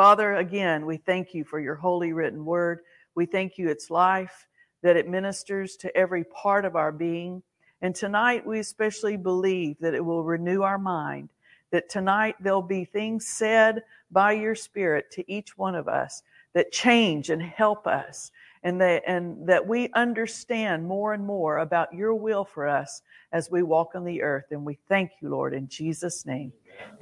Father, again, we thank you for your holy written word. We thank you it's life, that it ministers to every part of our being. And tonight we especially believe that it will renew our mind, that tonight there'll be things said by your spirit to each one of us that change and help us and that, and that we understand more and more about your will for us as we walk on the earth. And we thank you, Lord, in Jesus' name.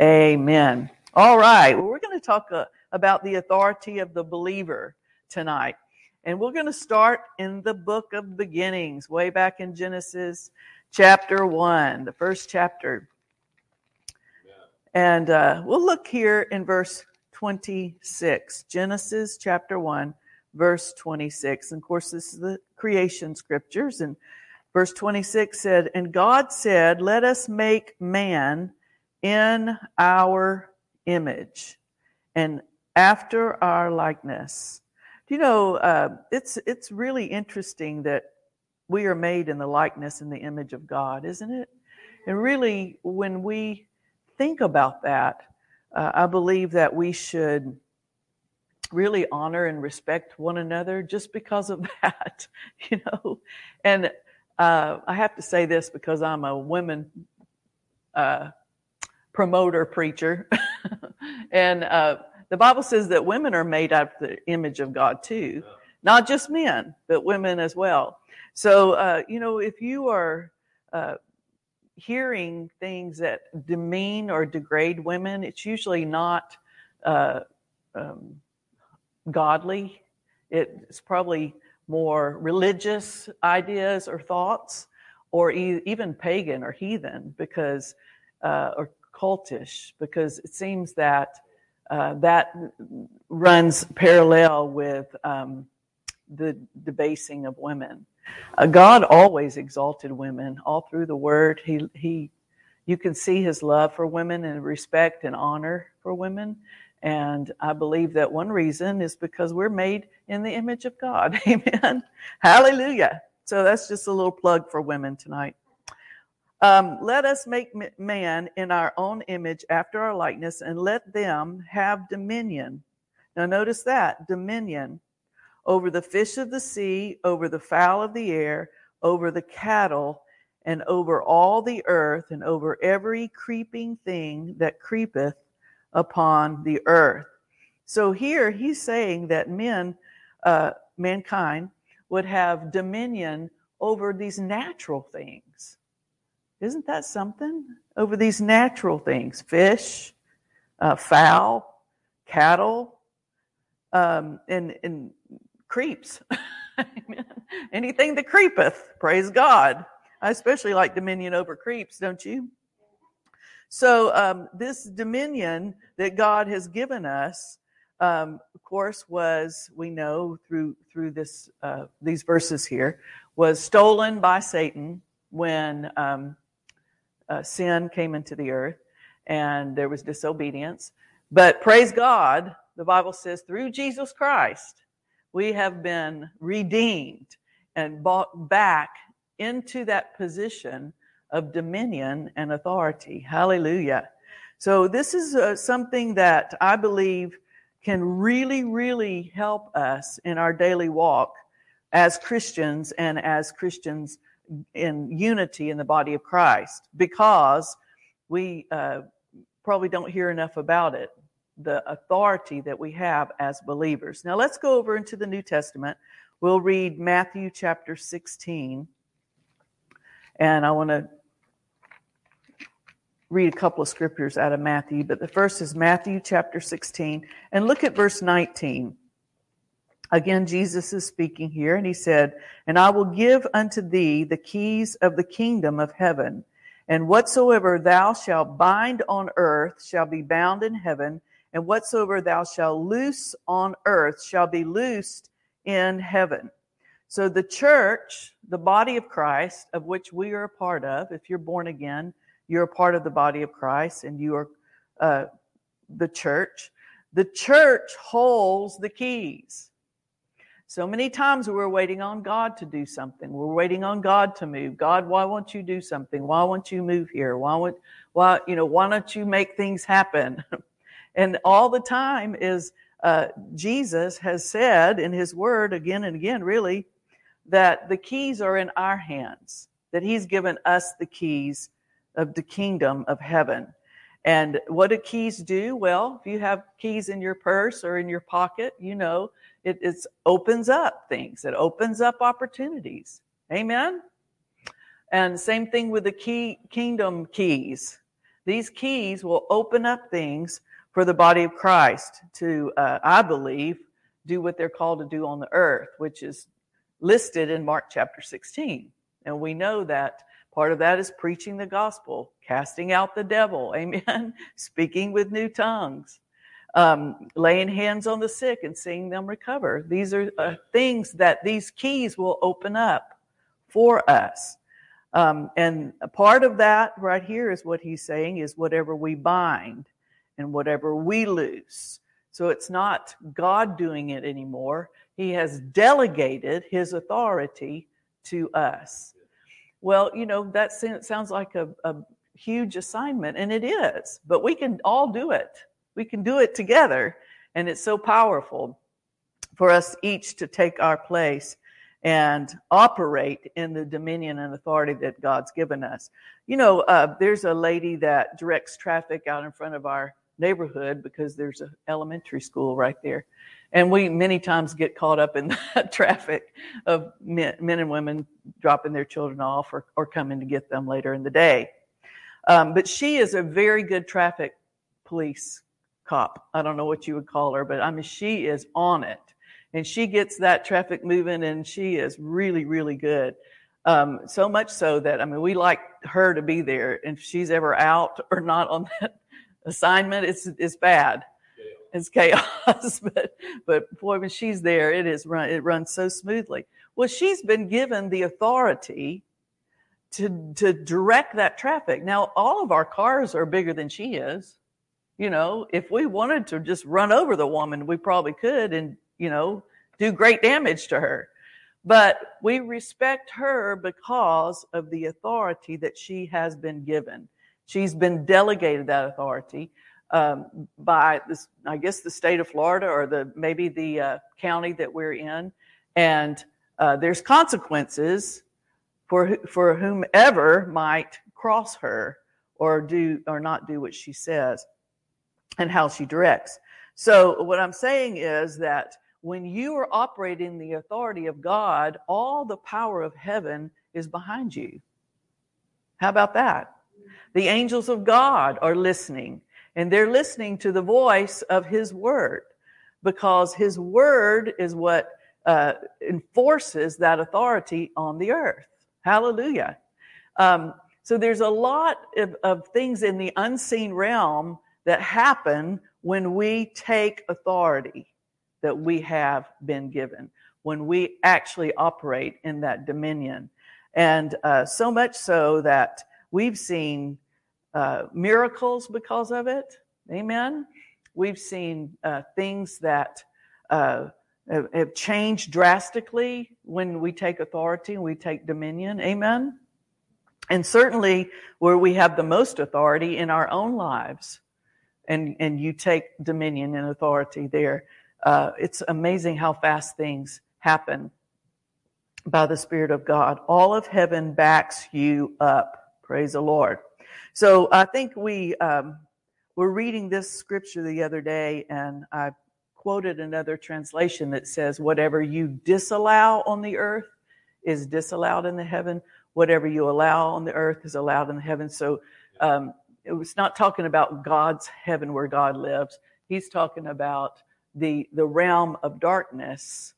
Amen. All right. Well, we're going to talk uh, about the authority of the believer tonight. And we're going to start in the book of beginnings, way back in Genesis chapter 1, the first chapter. And uh, we'll look here in verse 26, Genesis chapter 1, verse 26. And of course, this is the creation scriptures. And verse 26 said, And God said, Let us make man in our image and after our likeness. You know, uh, it's, it's really interesting that we are made in the likeness and the image of God, isn't it? And really, when we think about that, uh, I believe that we should really honor and respect one another just because of that, you know. And uh, I have to say this because I'm a women uh, promoter preacher, and uh, the Bible says that women are made of the image of God too, not just men, but women as well. So uh, you know, if you are uh, hearing things that demean or degrade women, it's usually not uh, um, godly. It's probably more religious ideas or thoughts, or e- even pagan or heathen, because uh, or cultish, because it seems that uh, that runs parallel with um, the debasing of women. Uh, God always exalted women all through the Word. He he, you can see His love for women and respect and honor for women. And I believe that one reason is because we're made in the image of God. Amen. Hallelujah. So that's just a little plug for women tonight. Um, let us make man in our own image after our likeness and let them have dominion. Now, notice that dominion over the fish of the sea, over the fowl of the air, over the cattle, and over all the earth, and over every creeping thing that creepeth upon the earth. So here he's saying that men, uh, mankind, would have dominion over these natural things. Isn't that something? Over these natural things fish, uh, fowl, cattle, um, and, and creeps. Anything that creepeth, praise God. I especially like dominion over creeps, don't you? So um, this dominion that God has given us, um, of course, was we know through through this uh, these verses here was stolen by Satan when um, uh, sin came into the earth and there was disobedience. But praise God, the Bible says through Jesus Christ, we have been redeemed and bought back into that position of dominion and authority. Hallelujah. So this is uh, something that I believe can really, really help us in our daily walk as Christians and as Christians in unity in the body of Christ because we uh, probably don't hear enough about it the authority that we have as believers. Now let's go over into the New Testament. We'll read Matthew chapter 16. And I want to read a couple of scriptures out of Matthew, but the first is Matthew chapter 16. And look at verse 19. Again, Jesus is speaking here, and he said, And I will give unto thee the keys of the kingdom of heaven. And whatsoever thou shalt bind on earth shall be bound in heaven, and whatsoever thou shalt loose on earth shall be loosed in heaven. So the church, the body of Christ, of which we are a part of, if you're born again, you're a part of the body of Christ and you are uh, the church. The church holds the keys. So many times we're waiting on God to do something. We're waiting on God to move. God, why won't you do something? Why won't you move here? Why won't, why, you know, why don't you make things happen? and all the time is uh, Jesus has said in his word again and again, really, that the keys are in our hands, that he's given us the keys of the kingdom of heaven. And what do keys do? Well, if you have keys in your purse or in your pocket, you know it it's opens up things. It opens up opportunities. Amen. And same thing with the key kingdom keys. These keys will open up things for the body of Christ to, uh, I believe, do what they're called to do on the earth, which is listed in Mark chapter 16. And we know that part of that is preaching the gospel, casting out the devil, amen, speaking with new tongues, um, laying hands on the sick and seeing them recover. These are uh, things that these keys will open up for us. Um, and a part of that right here is what he's saying is whatever we bind and whatever we loose. So it's not God doing it anymore. He has delegated his authority to us. Well, you know, that sounds like a, a huge assignment, and it is, but we can all do it. We can do it together, and it's so powerful for us each to take our place and operate in the dominion and authority that God's given us. You know, uh, there's a lady that directs traffic out in front of our neighborhood because there's an elementary school right there. And we many times get caught up in that traffic of men, men, and women dropping their children off or, or coming to get them later in the day. Um, but she is a very good traffic police cop. I don't know what you would call her, but I mean, she is on it. And she gets that traffic moving and she is really, really good. Um, so much so that, I mean, we like her to be there. And if she's ever out or not on that assignment, it's, it's bad. It's chaos. but, but boy, when she's there, it is run, it runs so smoothly. Well, she's been given the authority to, to direct that traffic. Now, all of our cars are bigger than she is. You know, if we wanted to just run over the woman, we probably could and, you know, do great damage to her. But we respect her because of the authority that she has been given. She's been delegated that authority um, by this, I guess, the state of Florida or the maybe the uh, county that we're in, and uh, there's consequences for for whomever might cross her or do or not do what she says and how she directs. So what I'm saying is that when you are operating the authority of God, all the power of heaven is behind you. How about that? The angels of God are listening, and they're listening to the voice of His Word because His Word is what uh, enforces that authority on the earth. Hallelujah. Um, so there's a lot of, of things in the unseen realm that happen when we take authority that we have been given, when we actually operate in that dominion. And uh, so much so that We've seen uh, miracles because of it. Amen. We've seen uh, things that uh, have, have changed drastically when we take authority and we take dominion. Amen. And certainly where we have the most authority in our own lives and, and you take dominion and authority there. Uh, it's amazing how fast things happen by the Spirit of God. All of heaven backs you up. Praise the Lord. So I think we um, were reading this scripture the other day, and I quoted another translation that says, Whatever you disallow on the earth is disallowed in the heaven. Whatever you allow on the earth is allowed in the heaven. So um, it was not talking about God's heaven where God lives. He's talking about the, the realm of darkness,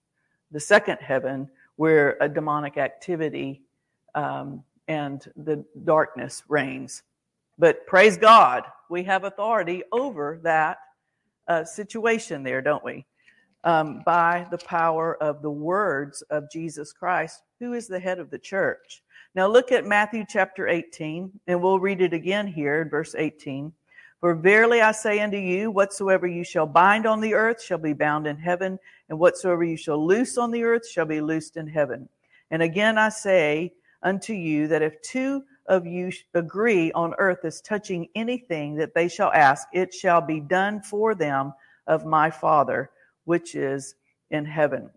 the second heaven, where a demonic activity um, and the darkness reigns. But praise God, we have authority over that uh, situation there, don't we? Um, by the power of the words of Jesus Christ, who is the head of the church. Now look at Matthew chapter 18, and we'll read it again here in verse 18. For verily I say unto you, whatsoever you shall bind on the earth shall be bound in heaven, and whatsoever you shall loose on the earth shall be loosed in heaven. And again I say, unto you that if two of you agree on earth as touching anything that they shall ask, it shall be done for them of my Father, which is in heaven.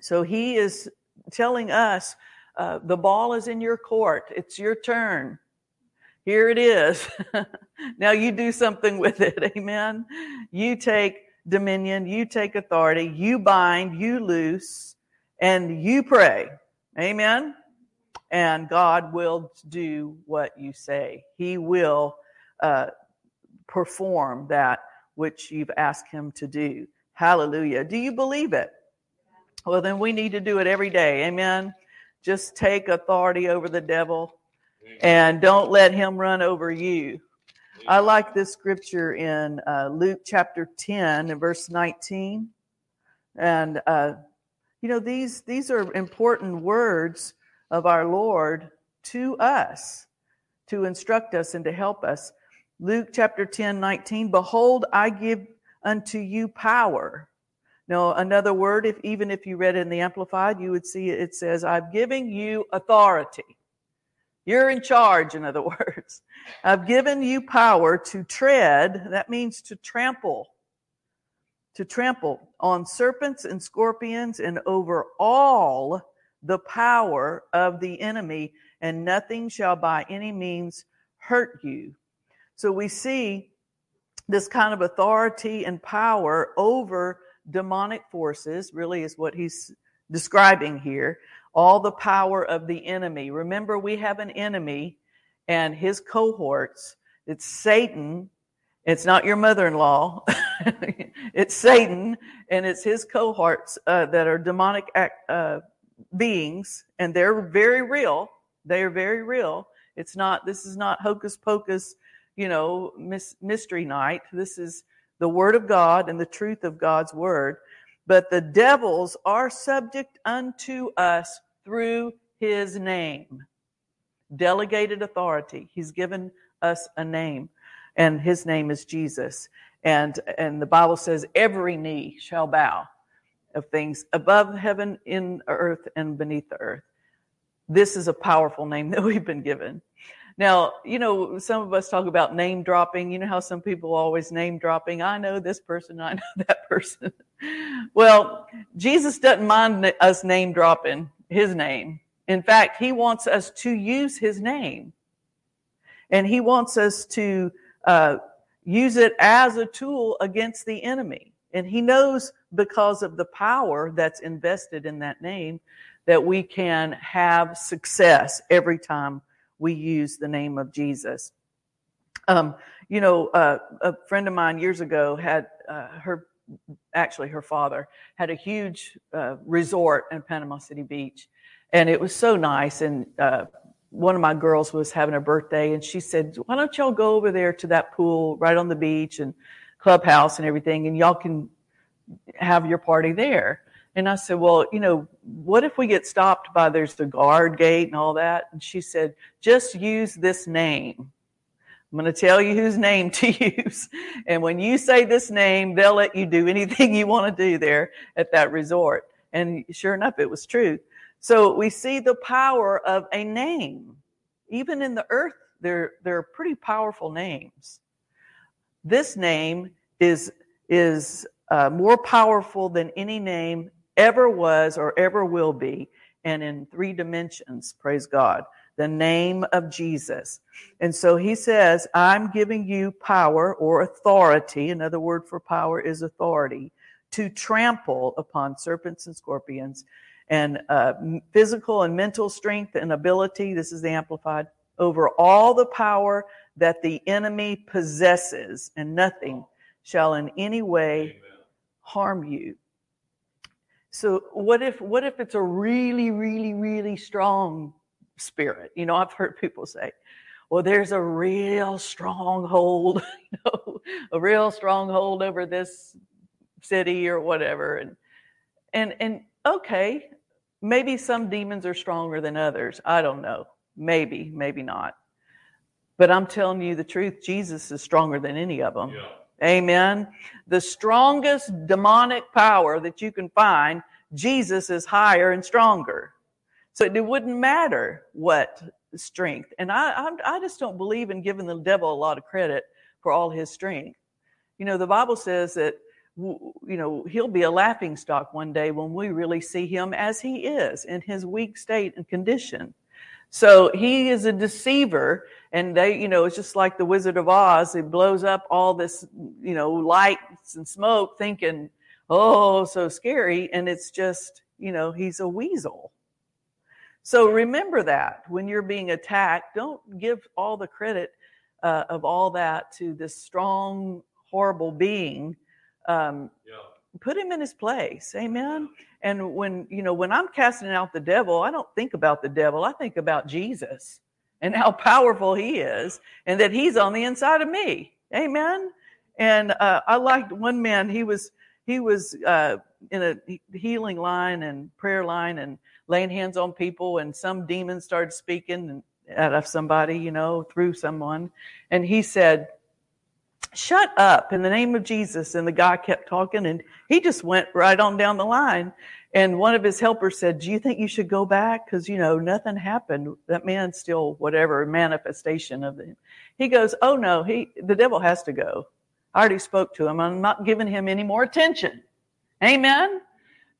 So he is telling us uh, the ball is in your court. It's your turn. Here it is. now you do something with it. Amen. You take dominion, you take authority, you bind, you loose, and you pray. Amen. And God will do what you say. He will uh, perform that which you've asked Him to do. Hallelujah. Do you believe it? Well, then we need to do it every day. Amen. Just take authority over the devil and don't let him run over you. I like this scripture in uh, Luke chapter 10 and verse 19. And, uh, you know, these, these are important words of our Lord to us to instruct us and to help us. Luke chapter 10, 19, behold, I give unto you power. Now, another word, if even if you read it in the Amplified, you would see it, says, I've given you authority. You're in charge, in other words. I've given you power to tread, that means to trample, to trample on serpents and scorpions and over all the power of the enemy, and nothing shall by any means hurt you. So we see this kind of authority and power over demonic forces, really is what he's describing here all the power of the enemy. Remember, we have an enemy and his cohorts. It's Satan. It's not your mother in law. it's Satan and it's his cohorts uh, that are demonic uh, beings, and they're very real. They are very real. It's not, this is not hocus pocus, you know, mystery night. This is the word of God and the truth of God's word but the devils are subject unto us through his name. Delegated authority. He's given us a name, and his name is Jesus. And, and the Bible says, every knee shall bow of things above heaven, in earth, and beneath the earth. This is a powerful name that we've been given. Now, you know, some of us talk about name dropping. You know how some people always name dropping. I know this person, I know that person. well, Jesus doesn't mind us name dropping his name. In fact, he wants us to use his name. And he wants us to uh, use it as a tool against the enemy. And he knows because of the power that's invested in that name that we can have success every time we use the name of Jesus. Um, you know, uh, a friend of mine years ago had uh, her, actually her father had a huge uh, resort in Panama City Beach, and it was so nice. And uh, one of my girls was having a birthday, and she said, "Why don't y'all go over there to that pool right on the beach and clubhouse and everything, and y'all can have your party there." And I said, well, you know, what if we get stopped by there's the guard gate and all that? And she said, just use this name. I'm going to tell you whose name to use. And when you say this name, they'll let you do anything you want to do there at that resort. And sure enough, it was true. So we see the power of a name. Even in the earth, there, there are pretty powerful names. This name is, is uh, more powerful than any name ever was or ever will be, and in three dimensions, praise God, the name of Jesus. And so he says, I'm giving you power or authority. Another word for power is authority to trample upon serpents and scorpions and uh, physical and mental strength and ability. This is the amplified over all the power that the enemy possesses, and nothing shall in any way Amen. harm you. So what if what if it's a really, really, really strong spirit? You know, I've heard people say, well, there's a real stronghold, you know, a real stronghold over this city or whatever. And and and okay, maybe some demons are stronger than others. I don't know. Maybe, maybe not. But I'm telling you the truth, Jesus is stronger than any of them. Yeah. Amen. The strongest demonic power that you can find, Jesus is higher and stronger. So it wouldn't matter what strength. And I, I, I just don't believe in giving the devil a lot of credit for all his strength. You know, the Bible says that you know, he'll be a laughing stock one day when we really see him as he is in his weak state and condition. So he is a deceiver, and they, you know, it's just like the Wizard of Oz. It blows up all this, you know, lights and smoke, thinking, oh, so scary. And it's just, you know, he's a weasel. So remember that when you're being attacked, don't give all the credit uh, of all that to this strong, horrible being. Um, yeah. Put him in his place. Amen. And when, you know, when I'm casting out the devil, I don't think about the devil. I think about Jesus and how powerful he is and that he's on the inside of me. Amen. And uh, I liked one man, he was, he was uh, in a healing line and prayer line and laying hands on people and some demon started speaking out of somebody, you know, through someone. And he said, shut up in the name of Jesus. And the guy kept talking and he just went right on down the line. And one of his helpers said, do you think you should go back? Cause you know, nothing happened. That man still, whatever manifestation of it. He goes, Oh no, he, the devil has to go. I already spoke to him. I'm not giving him any more attention. Amen.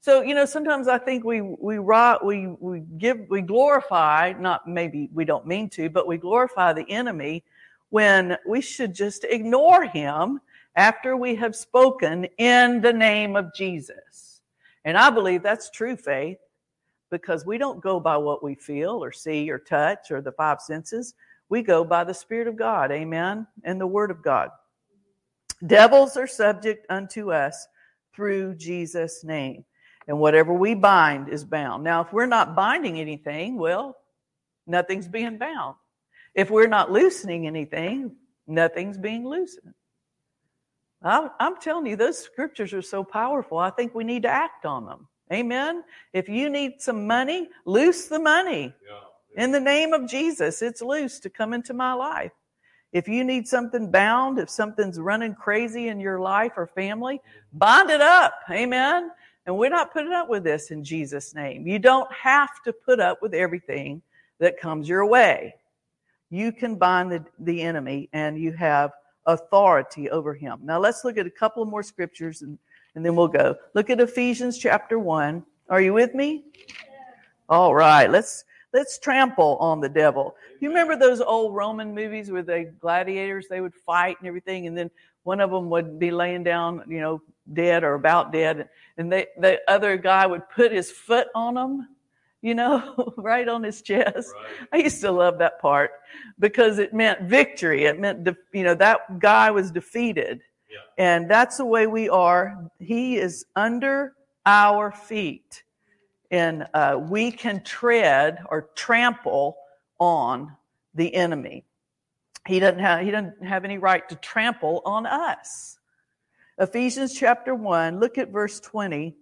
So, you know, sometimes I think we, we, we, we give, we glorify, not maybe we don't mean to, but we glorify the enemy when we should just ignore him after we have spoken in the name of Jesus. And I believe that's true faith because we don't go by what we feel or see or touch or the five senses. We go by the Spirit of God. Amen. And the Word of God. Devils are subject unto us through Jesus' name. And whatever we bind is bound. Now, if we're not binding anything, well, nothing's being bound. If we're not loosening anything, nothing's being loosened. I'm, I'm, telling you, those scriptures are so powerful. I think we need to act on them. Amen. If you need some money, loose the money. Yeah, yeah. In the name of Jesus, it's loose to come into my life. If you need something bound, if something's running crazy in your life or family, bind it up. Amen. And we're not putting up with this in Jesus' name. You don't have to put up with everything that comes your way. You can bind the, the enemy and you have authority over him. Now let's look at a couple more scriptures and, and then we'll go. Look at Ephesians chapter 1. Are you with me? All right. Let's let's trample on the devil. You remember those old Roman movies where the gladiators they would fight and everything, and then one of them would be laying down, you know, dead or about dead, and they, the other guy would put his foot on them, you know, right on his chest. Right. I used to love that part because it meant victory. It meant, de- you know, that guy was defeated. Yeah. And that's the way we are. He is under our feet and uh, we can tread or trample on the enemy. He doesn't have he doesn't have any right to trample on us. Ephesians chapter one. Look at verse twenty.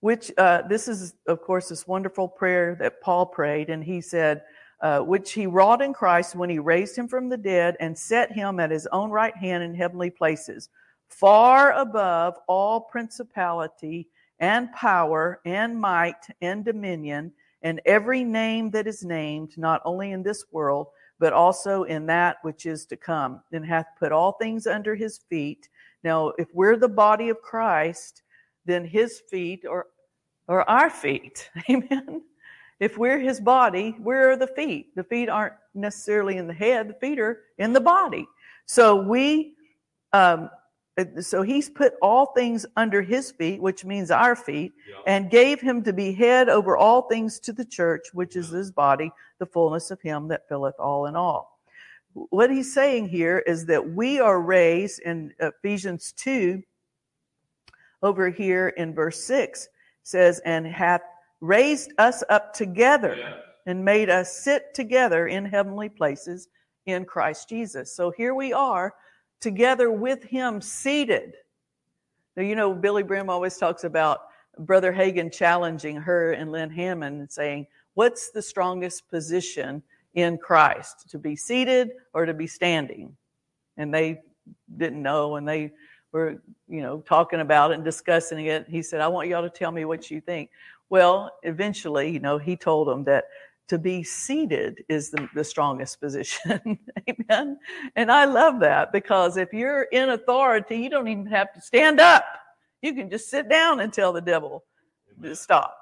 Which uh, this is, of course, this wonderful prayer that Paul prayed, and he said, uh, "Which he wrought in Christ when he raised him from the dead and set him at his own right hand in heavenly places, far above all principality." and power and might and dominion and every name that is named, not only in this world, but also in that which is to come, and hath put all things under his feet. Now, if we're the body of Christ, then his feet or are our feet. Amen. If we're his body, where are the feet? The feet aren't necessarily in the head, the feet are in the body. So we um, so he's put all things under his feet, which means our feet, yeah. and gave him to be head over all things to the church, which is his body, the fullness of him that filleth all in all. What he's saying here is that we are raised in Ephesians 2, over here in verse 6, says, and hath raised us up together yeah. and made us sit together in heavenly places in Christ Jesus. So here we are together with him seated. Now, you know, Billye Brim always talks about Brother Hagin challenging her and Lynn Hammond and saying, What's the strongest position in Christ? To be seated or to be standing? And they didn't know and they were, you know, talking about it and discussing it. He said, I want y'all to tell me what you think. Well, eventually, you know, he told them that to be seated is the, the strongest position. Amen. And I love that because if you're in authority, you don't even have to stand up. You can just sit down and tell the devil Amen. to stop.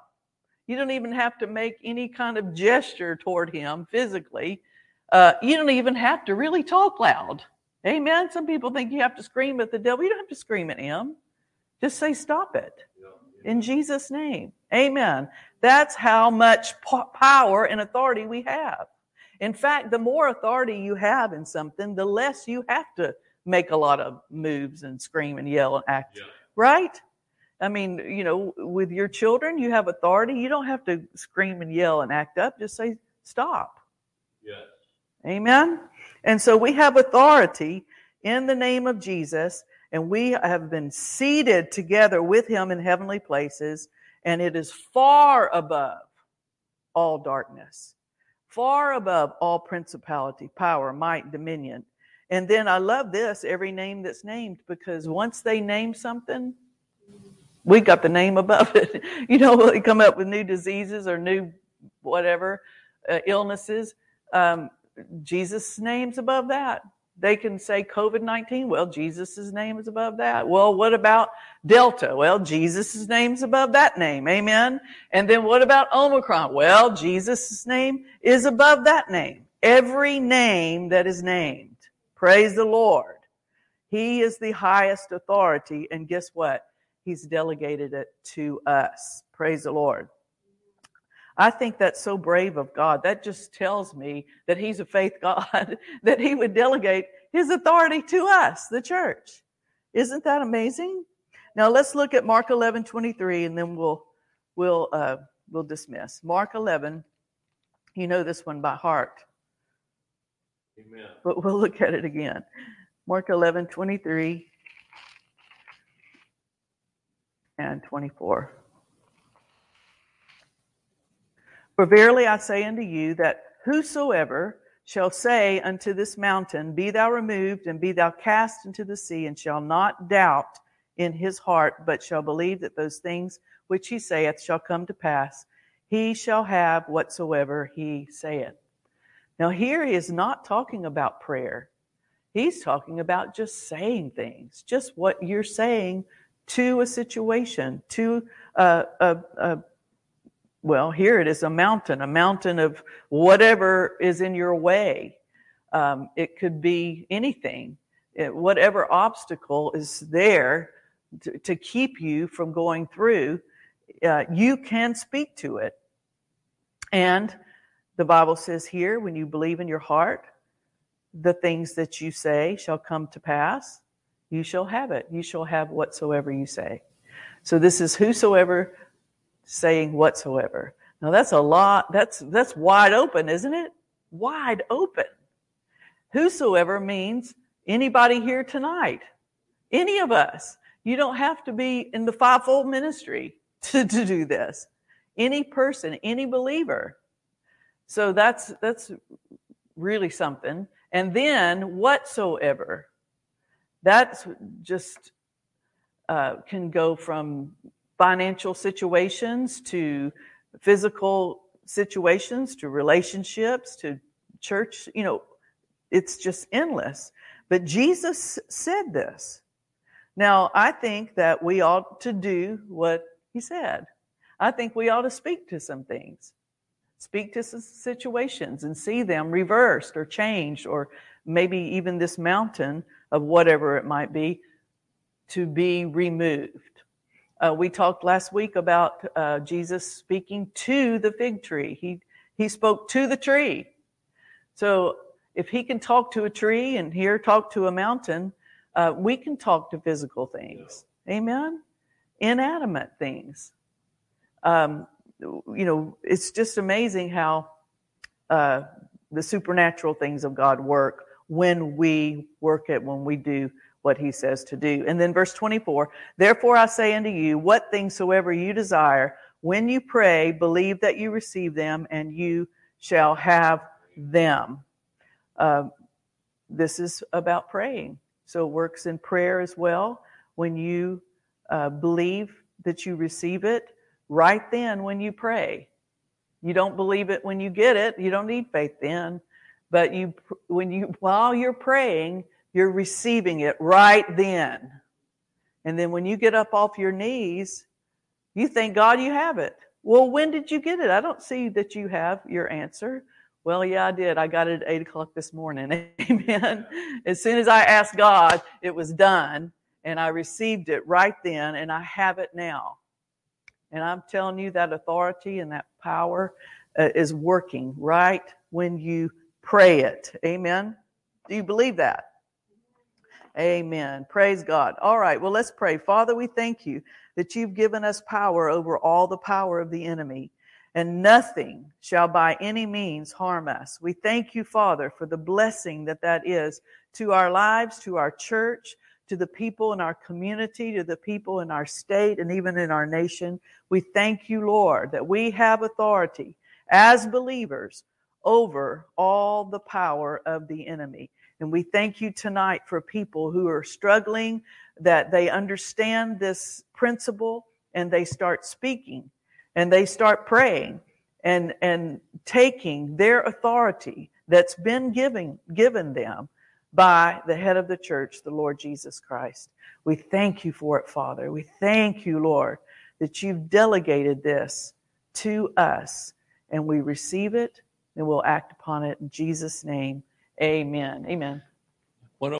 You don't even have to make any kind of gesture toward him physically. Uh, you don't even have to really talk loud. Amen. Some people think you have to scream at the devil. You don't have to scream at him. Just say, stop it. In Jesus' name. Amen. That's how much power and authority we have. In fact, the more authority you have in something, the less you have to make a lot of moves and scream and yell and act. Yeah. Right? I mean, you know, with your children, you have authority. You don't have to scream and yell and act up. Just say, stop. Yes. Amen. And so we have authority in the name of Jesus, and we have been seated together with him in heavenly places, and it is far above all darkness, far above all principality, power, might, dominion. And then I love this every name that's named because once they name something, we got the name above it. you know, they come up with new diseases or new whatever uh, illnesses. Um, Jesus' name's above that. They can say COVID 19. Well, Jesus' name is above that. Well, what about Delta? Well, Jesus' name's above that name. Amen. And then what about Omicron? Well, Jesus' name is above that name. Every name that is named. Praise the Lord. He is the highest authority. And guess what? He's delegated it to us. Praise the Lord. I think that's so brave of God. That just tells me that He's a faith God, that He would delegate His authority to us, the church. Isn't that amazing? Now let's look at Mark 11, 23, and then we'll, we'll, uh, we'll dismiss. Mark 11, you know this one by heart. Amen. But we'll look at it again. Mark 11, 23 and 24. For verily I say unto you that whosoever shall say unto this mountain, Be thou removed and be thou cast into the sea, and shall not doubt in his heart, but shall believe that those things which he saith shall come to pass, he shall have whatsoever he saith. Now, here he is not talking about prayer. He's talking about just saying things, just what you're saying to a situation, to a, a, a well, here it is a mountain, a mountain of whatever is in your way. Um, it could be anything, it, whatever obstacle is there to, to, keep you from going through, uh, you can speak to it. And the Bible says here, when you believe in your heart, the things that you say shall come to pass you shall have it. You shall have whatsoever you say. So this is whosoever saying whatsoever. Now that's a lot. That's, that's wide open, isn't it? Wide open. Whosoever means anybody here tonight. Any of us. You don't have to be in the fivefold ministry to, to do this. Any person, any believer. So that's, that's really something. And then whatsoever. That's just uh, can go from financial situations to physical situations to relationships to church. You know, it's just endless. But Jesus said this. Now, I think that we ought to do what he said. I think we ought to speak to some things, speak to some situations and see them reversed or changed, or maybe even this mountain of whatever it might be to be removed. Uh, we talked last week about uh, Jesus speaking to the fig tree. He he spoke to the tree. So if he can talk to a tree and here talk to a mountain, uh, we can talk to physical things. Amen. Inanimate things. Um, you know, it's just amazing how uh, the supernatural things of God work when we work it, when we do what he says to do. And then verse 24, therefore I say unto you, what things soever you desire, when you pray, believe that you receive them and you shall have them. Uh, this is about praying. So it works in prayer as well. When you uh, believe that you receive it, right then when you pray, You don't believe it when you get it. You don't need faith then. But you, when you, while you're praying, you're receiving it right then. And then when you get up off your knees, you thank God you have it. Well, when did you get it? I don't see that you have your answer. Well, yeah, I did. I got it at eight o'clock this morning. Amen. As soon as I asked God, it was done and I received it right then and I have it now. And I'm telling you that authority and that power uh, is working right when you pray it. Amen. Do you believe that? Amen. Praise God. All right. Well, let's pray. Father, we thank you that you've given us power over all the power of the enemy and nothing shall by any means harm us. We thank you, Father, for the blessing that that is to our lives, to our church, to the people in our community, to the people in our state, and even in our nation. We thank you, Lord, that we have authority as believers over all the power of the enemy. And we thank you tonight for people who are struggling, that they understand this principle and they start speaking and they start praying and, and taking their authority that's been given, given them by the head of the church, the Lord Jesus Christ. We thank you for it, Father. We thank you, Lord, that you've delegated this to us and we receive it and we'll act upon it in Jesus' name. Amen. Amen.